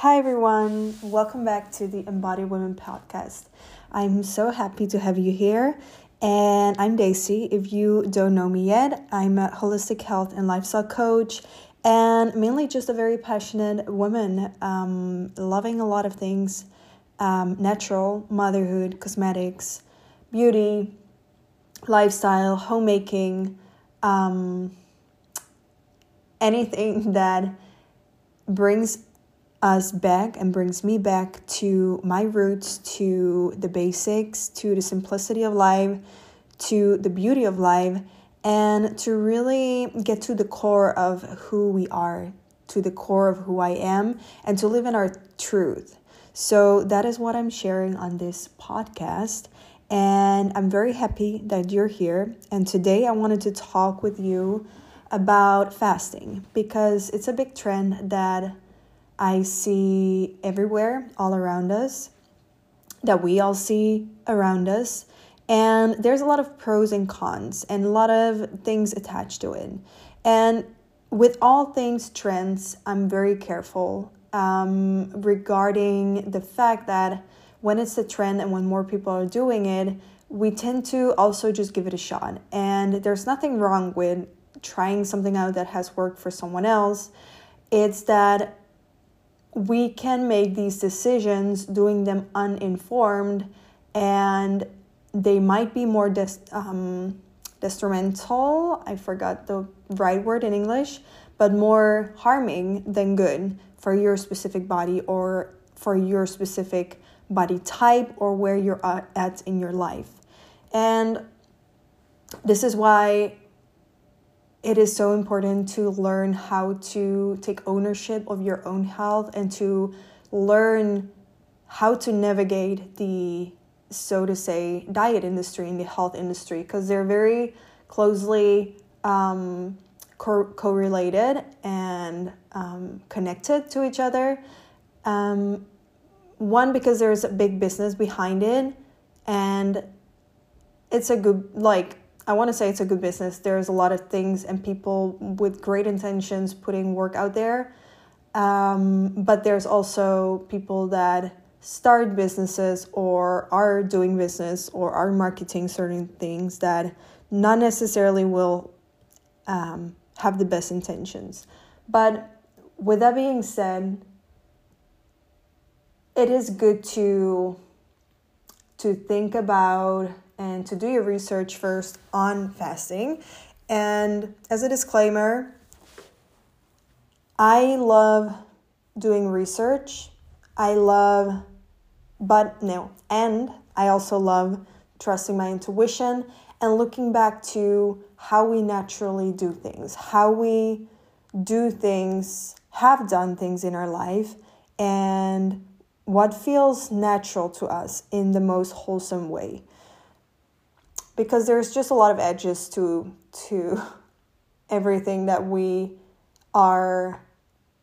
Hi, everyone. Welcome back to the Embodied Women podcast. I'm so happy to have you here. And I'm Daisy. If you don't know me yet, I'm a holistic health and lifestyle coach and mainly just a very passionate woman, um, loving a lot of things um, natural, motherhood, cosmetics, beauty, lifestyle, homemaking, um, anything that brings us back and brings me back to my roots, to the basics, to the simplicity of life, to the beauty of life, and to really get to the core of who we are, to the core of who I am, and to live in our truth. So that is what I'm sharing on this podcast. And I'm very happy that you're here. And today I wanted to talk with you about fasting because it's a big trend that I see everywhere, all around us, that we all see around us. And there's a lot of pros and cons and a lot of things attached to it. And with all things trends, I'm very careful um, regarding the fact that when it's a trend and when more people are doing it, we tend to also just give it a shot. And there's nothing wrong with trying something out that has worked for someone else. It's that we can make these decisions doing them uninformed and they might be more dest- um, detrimental i forgot the right word in english but more harming than good for your specific body or for your specific body type or where you're at in your life. And this is why it is so important to learn how to take ownership of your own health and to learn how to navigate the so to say diet industry and the health industry because they're very closely um, co- correlated and um, connected to each other. Um, one because there's a big business behind it and it's a good like I want to say it's a good business. There's a lot of things and people with great intentions putting work out there. Um, but there's also people that start businesses or are doing business or are marketing certain things that not necessarily will um, have the best intentions. But with that being said, it is good to to think about and to do your research first on fasting. And as a disclaimer, I love doing research. I love, but no, and I also love trusting my intuition and looking back to how we naturally do things, how we do things, have done things in our life, and what feels natural to us in the most wholesome way because there's just a lot of edges to to everything that we are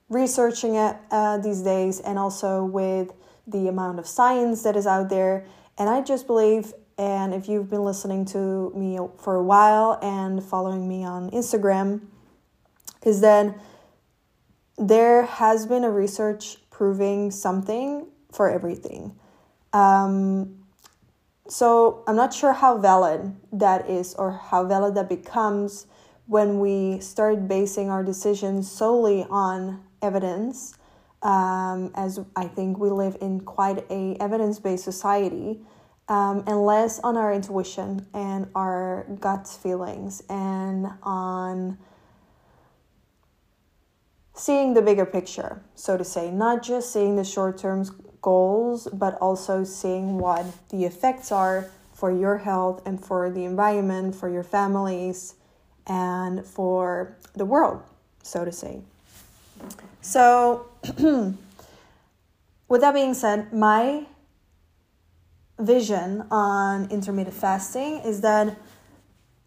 researching at uh, these days and also with the amount of science that is out there. And i just believe and if you've been listening to me for a while and following me on instagram is that there has been a research proving something for everything. Um, so I'm not sure how valid that is or how valid that becomes when we start basing our decisions solely on evidence. Um, as I think we live in quite a evidence-based society, um, and less on our intuition and our gut feelings and on seeing the bigger picture, so to say, not just seeing the short-term goals, but also seeing what the effects are for your health and for the environment, for your families, and for the world, so to say. So, with that being said, my vision on intermittent fasting is that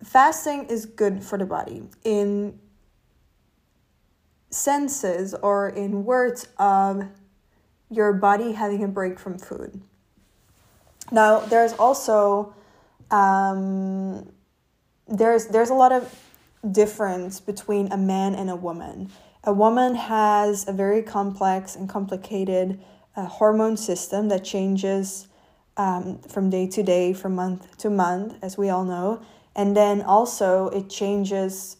fasting is good for the body in senses or in words of your body having a break from food. Now, there's also um, there's there's a lot of difference between a man and a woman. a woman has a very complex and complicated uh, hormone system that changes um, from day to day, from month to month, as we all know. And then also it changes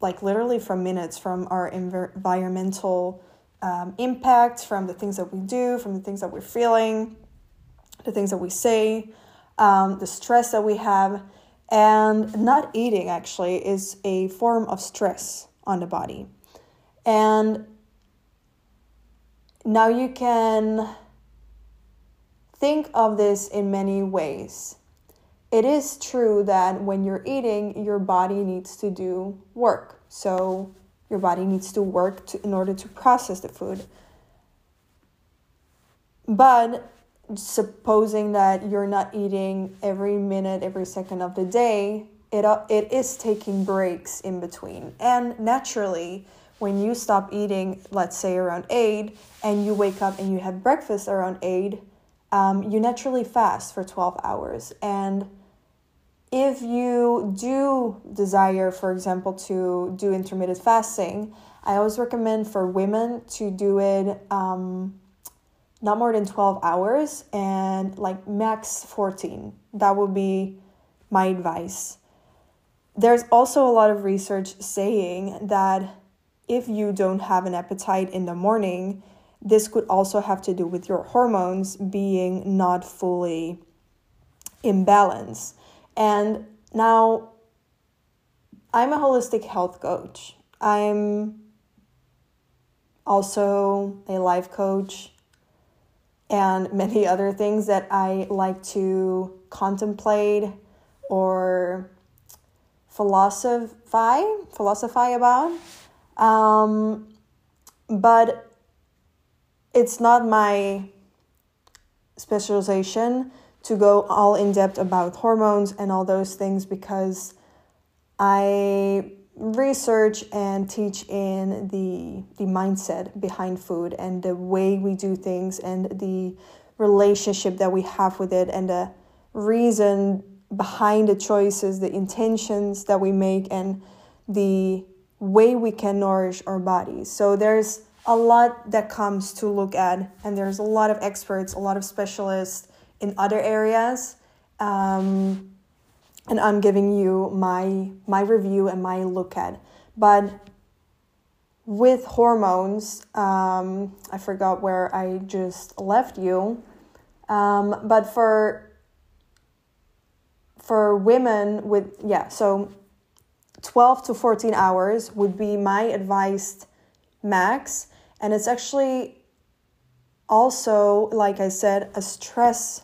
like literally from minutes from our environmental um, impact, from the things that we do, from the things that we're feeling, the things that we say, um, the stress that we have. And not eating actually is a form of stress on the body. And now you can think of this in many ways. It is true that when you're eating, your body needs to do work. So your body needs to work to, in order to process the food. But supposing that you're not eating every minute, every second of the day, it, it is taking breaks in between. And naturally, when you stop eating, let's say around 8, and you wake up and you have breakfast around 8, um, you naturally fast for 12 hours. And if you do desire, for example, to do intermittent fasting, I always recommend for women to do it um, not more than 12 hours and like max 14. That would be my advice. There's also a lot of research saying that if you don't have an appetite in the morning, this could also have to do with your hormones being not fully in balance. And now, I'm a holistic health coach. I'm also a life coach and many other things that I like to contemplate or philosophize philosophize about. Um, but it's not my specialization to go all in depth about hormones and all those things because I research and teach in the the mindset behind food and the way we do things and the relationship that we have with it and the reason behind the choices, the intentions that we make and the way we can nourish our bodies. So there's a lot that comes to look at, and there's a lot of experts, a lot of specialists in other areas. Um, and I'm giving you my my review and my look at. But with hormones, um, I forgot where I just left you. Um, but for for women with yeah, so 12 to 14 hours would be my advised max. And it's actually also, like I said, a stress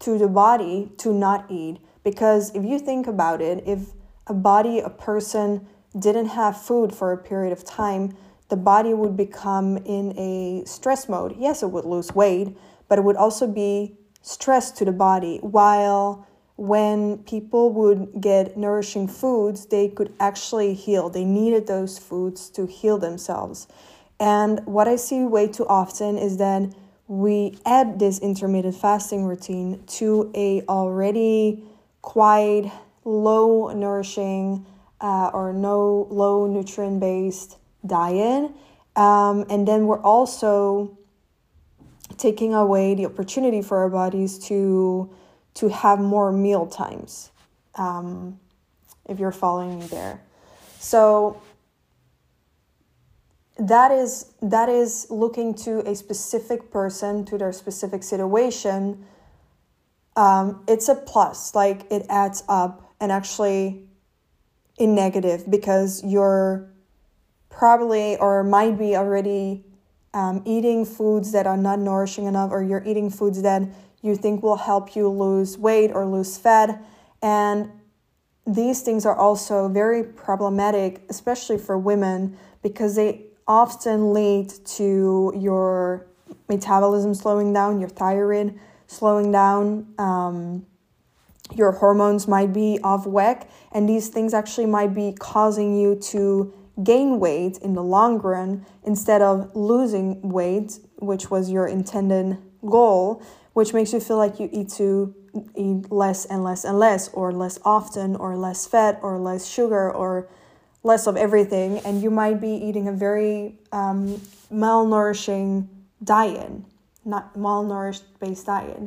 to the body to not eat. Because if you think about it, if a body, a person didn't have food for a period of time, the body would become in a stress mode. Yes, it would lose weight, but it would also be stress to the body while when people would get nourishing foods, they could actually heal. They needed those foods to heal themselves. And what I see way too often is that we add this intermittent fasting routine to a already quite low nourishing uh, or no low nutrient based diet. Um, and then we're also taking away the opportunity for our bodies to to have more meal times um, if you're following me there so that is that is looking to a specific person to their specific situation um, it's a plus like it adds up and actually in negative because you're probably or might be already um, eating foods that are not nourishing enough or you're eating foods that you think will help you lose weight or lose fat. And these things are also very problematic, especially for women, because they often lead to your metabolism slowing down, your thyroid slowing down. Um, your hormones might be off whack, and these things actually might be causing you to gain weight in the long run instead of losing weight, which was your intended goal which makes you feel like you eat to eat less and less and less, or less often, or less fat, or less sugar, or less of everything, and you might be eating a very um, malnourishing diet, not malnourished based diet.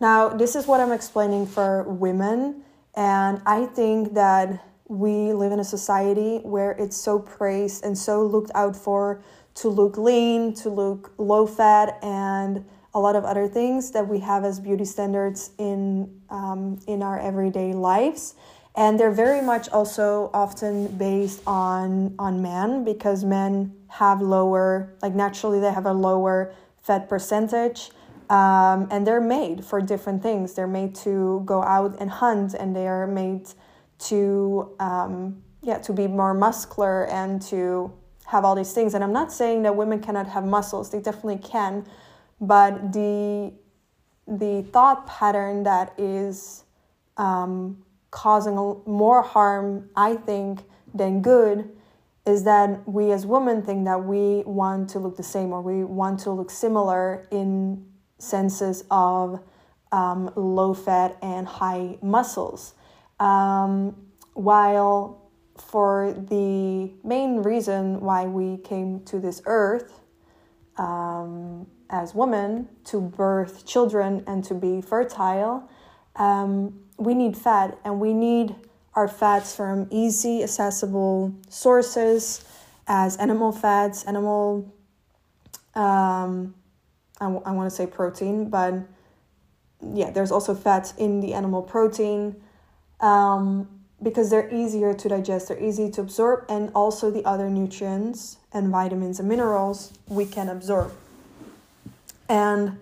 Now, this is what I'm explaining for women, and I think that we live in a society where it's so praised and so looked out for to look lean, to look low fat, and a lot of other things that we have as beauty standards in um, in our everyday lives and they're very much also often based on on men because men have lower like naturally they have a lower fat percentage um, and they're made for different things. They're made to go out and hunt and they are made to um, yeah to be more muscular and to have all these things. And i'm not saying that women cannot have muscles. They definitely can. But the the thought pattern that is um, causing more harm, I think, than good is that we as women think that we want to look the same or we want to look similar in senses of um, low fat and high muscles. Um, while for the main reason why we came to this earth um, as women to birth children and to be fertile, um, we need fat and we need our fats from easy accessible sources as animal fats animal um, I, w- I want to say protein but yeah there's also fats in the animal protein um, because they're easier to digest they're easy to absorb and also the other nutrients and vitamins and minerals we can absorb. And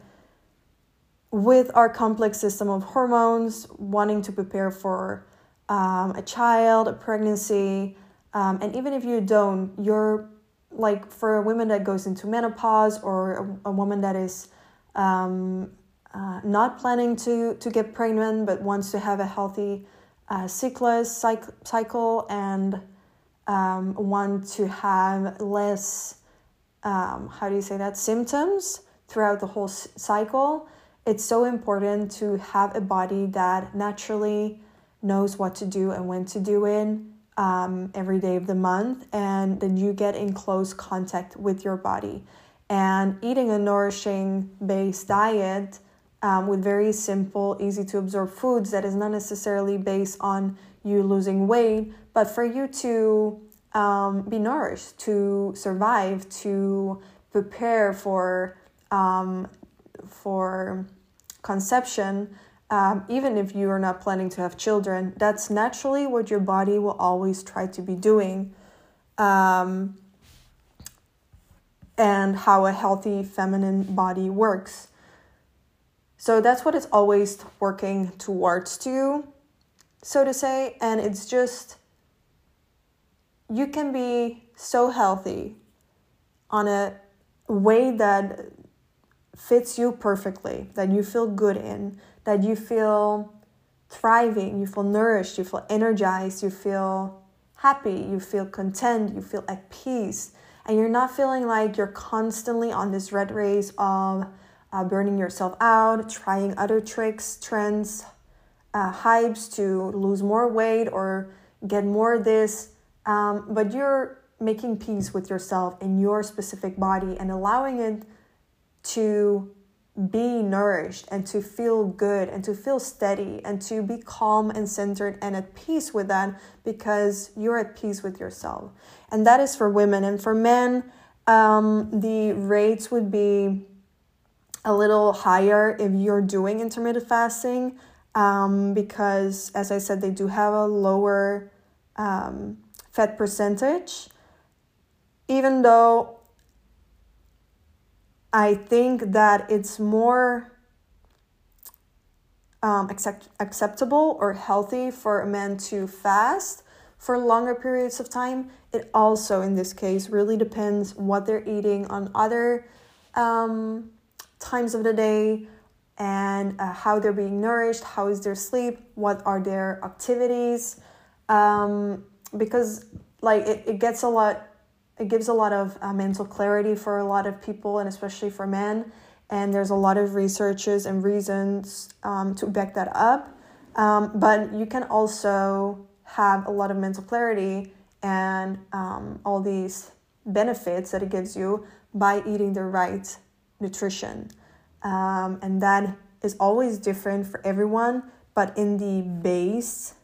with our complex system of hormones, wanting to prepare for um, a child, a pregnancy, um, and even if you don't, you're like for a woman that goes into menopause or a, a woman that is um, uh, not planning to to get pregnant but wants to have a healthy uh, cyclus cycle, cycle and um, want to have less um, how do you say that symptoms throughout the whole cycle it's so important to have a body that naturally knows what to do and when to do it um, every day of the month, and then you get in close contact with your body. And eating a nourishing based diet um, with very simple, easy to absorb foods that is not necessarily based on you losing weight, but for you to um, be nourished, to survive, to prepare for um, for conception, um, even if you are not planning to have children, that's naturally what your body will always try to be doing. Um, and how a healthy feminine body works. So that's what it's always working towards to, so to say. And it's just, you can be so healthy on a way that fits you perfectly, that you feel good in, that you feel thriving, you feel nourished, you feel energized, you feel happy, you feel content, you feel at peace, and you're not feeling like you're constantly on this red race of uh, burning yourself out, trying other tricks, trends, uh, hypes to lose more weight or get more this, um, but you're making peace with yourself and your specific body and allowing it to be nourished and to feel good and to feel steady and to be calm and centered and at peace with that because you're at peace with yourself. And that is for women. And for men, um, the rates would be a little higher if you're doing intermittent fasting um, because, as I said, they do have a lower um, fat percentage. Even though I think that it's more um, accept- acceptable or healthy for a man to fast for longer periods of time. It also, in this case, really depends what they're eating on other um, times of the day and uh, how they're being nourished, how is their sleep, what are their activities. Um, because, like, it, it gets a lot it gives a lot of uh, mental clarity for a lot of people and especially for men and there's a lot of researches and reasons um, to back that up um, but you can also have a lot of mental clarity and um, all these benefits that it gives you by eating the right nutrition. Um, and that is always different for everyone, but in the base,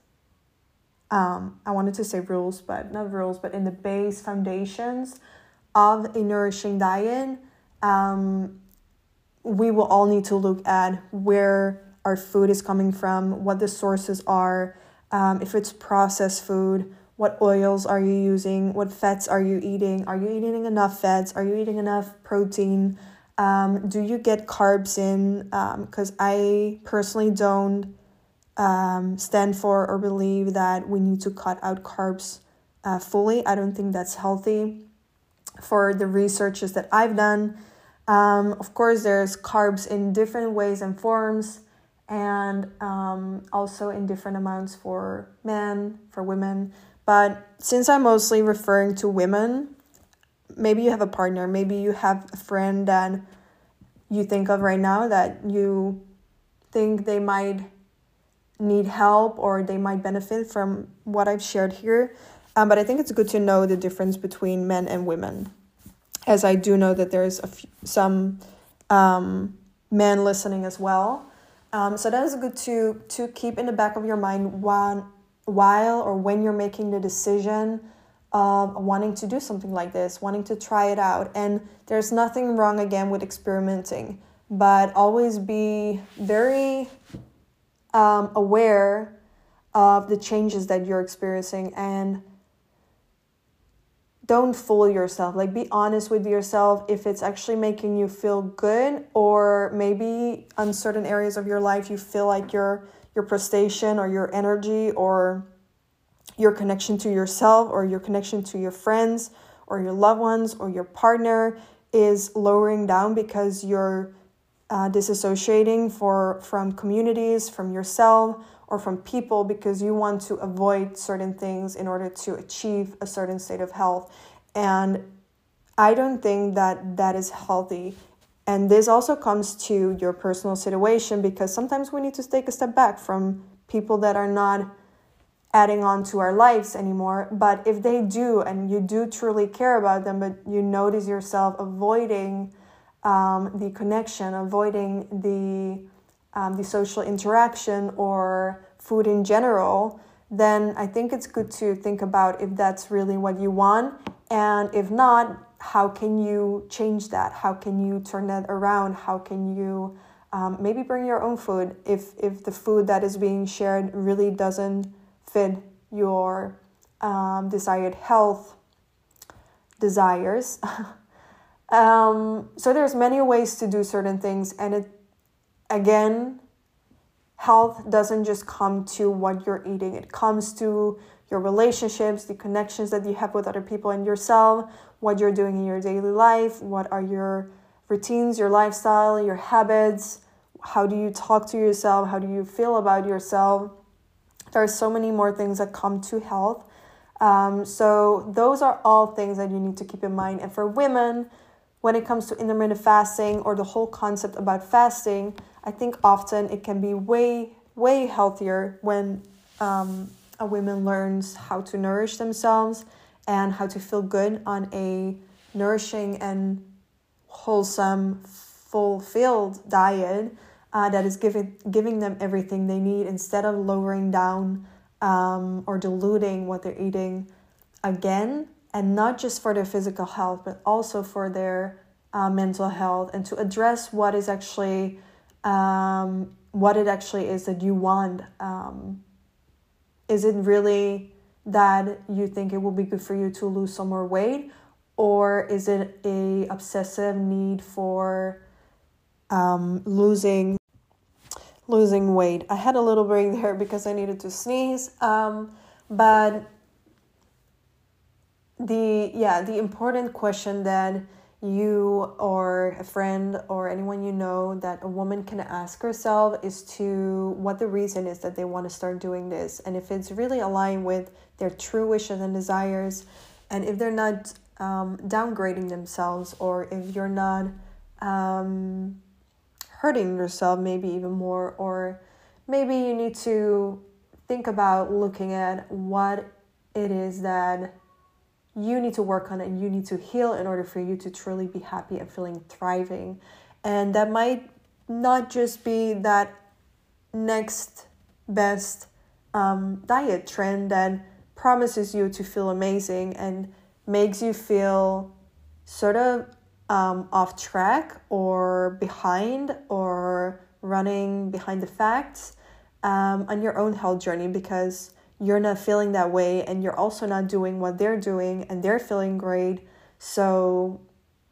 um, I wanted to say rules, but not rules, but in the base foundations of a nourishing diet, um, we will all need to look at where our food is coming from, what the sources are, um, if it's processed food, what oils are you using, what fats are you eating, are you eating enough fats, are you eating enough protein, um, do you get carbs in? Because um, I personally don't um, stand for or believe that we need to cut out carbs uh, fully. I don't think that's healthy for the researches that I've done. Um, of course, there's carbs in different ways and forms, and um, also in different amounts for men, for women. But since I'm mostly referring to women, maybe you have a partner, maybe you have a friend that you think of right now that you think they might need help or they might benefit from what I've shared here. Um, but I think it's good to know the difference between men and women as I do know that there's a few, some um, men listening as well. Um, so that is good to to keep in the back of your mind while while or when you're making the decision of wanting to do something like this, wanting to try it out. And there's nothing wrong again with experimenting, but always be very um, aware of the changes that you're experiencing and don't fool yourself. Like, be honest with yourself if it's actually making you feel good, or maybe on certain areas of your life you feel like your your prestation or your energy or your connection to yourself or your connection to your friends or your loved ones or your partner is lowering down because you're uh, disassociating for from communities, from yourself, or from people because you want to avoid certain things in order to achieve a certain state of health. And I don't think that that is healthy. And this also comes to your personal situation because sometimes we need to take a step back from people that are not adding on to our lives anymore. But if they do, and you do truly care about them, but you notice yourself avoiding um, the connection, avoiding the um, the social interaction or food in general, then I think it's good to think about if that's really what you want. And if not, how can you change that? How can you turn that around? How can you um, maybe bring your own food if, if the food that is being shared really doesn't fit your um, desired health desires? um, so there's many ways to do certain things and it again, health doesn't just come to what you're eating, it comes to your relationships, the connections that you have with other people and yourself, what you're doing in your daily life, what are your routines, your lifestyle, your habits, how do you talk to yourself, how do you feel about yourself. There are so many more things that come to health. Um, so, those are all things that you need to keep in mind. And for women, when it comes to intermittent fasting or the whole concept about fasting, I think often it can be way, way healthier when um, a woman learns how to nourish themselves and how to feel good on a nourishing and wholesome, fulfilled diet uh, that is giving giving them everything they need instead of lowering down um, or diluting what they're eating again, and not just for their physical health, but also for their uh, mental health and to address what is actually um, what it actually is that you want. Um, is it really that you think it will be good for you to lose some more weight, or is it a obsessive need for um, losing losing weight? I had a little break there because I needed to sneeze, um, but the yeah the important question that you or a friend or anyone you know that a woman can ask herself is to what the reason is that they want to start doing this and if it's really aligned with their true wishes and desires and if they're not um, downgrading themselves or if you're not um, hurting yourself maybe even more or maybe you need to think about looking at what it is that you need to work on and you need to heal in order for you to truly be happy and feeling thriving. And that might not just be that next best um, diet trend that promises you to feel amazing and makes you feel sort of um, off track or behind or running behind the facts um, on your own health journey because you're not feeling that way and you're also not doing what they're doing and they're feeling great. So,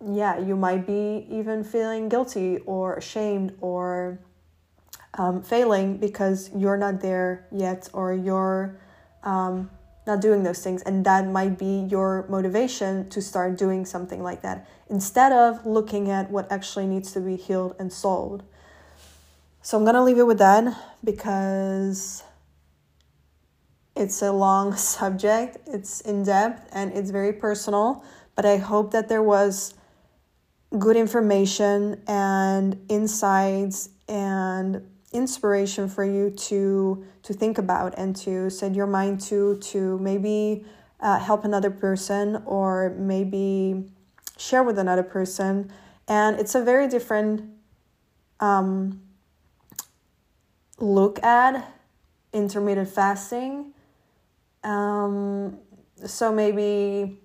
yeah, you might be even feeling guilty or ashamed or um, failing because you're not there yet or you're um, not doing those things. And that might be your motivation to start doing something like that instead of looking at what actually needs to be healed and solved. So I'm going to leave it with that because it's a long subject, it's in depth, and it's very personal. But I hope that there was good information and insights and inspiration for you to to think about and to set your mind to to maybe uh, help another person or maybe share with another person and it's a very different um, look at intermittent fasting um, so maybe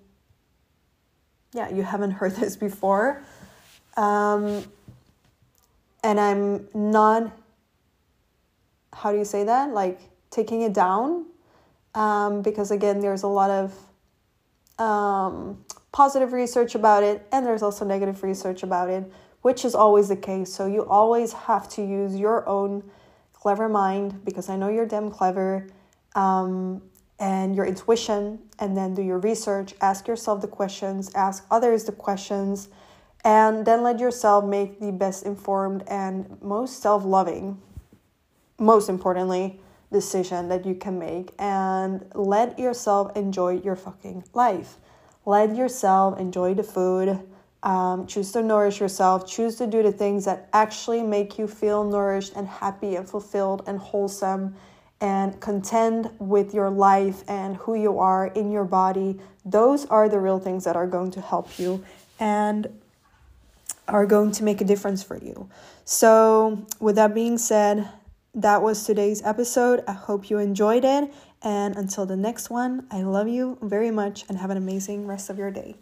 yeah you haven't heard this before um, and i'm not how do you say that? Like taking it down. Um, because again, there's a lot of um, positive research about it, and there's also negative research about it, which is always the case. So you always have to use your own clever mind because I know you're damn clever. Um, and your intuition, and then do your research, ask yourself the questions, ask others the questions, and then let yourself make the best informed and most self loving most importantly, decision that you can make and let yourself enjoy your fucking life. Let yourself enjoy the food. Um, choose to nourish yourself. Choose to do the things that actually make you feel nourished and happy and fulfilled and wholesome and content with your life and who you are in your body. Those are the real things that are going to help you and are going to make a difference for you. So, with that being said, that was today's episode. I hope you enjoyed it. And until the next one, I love you very much and have an amazing rest of your day.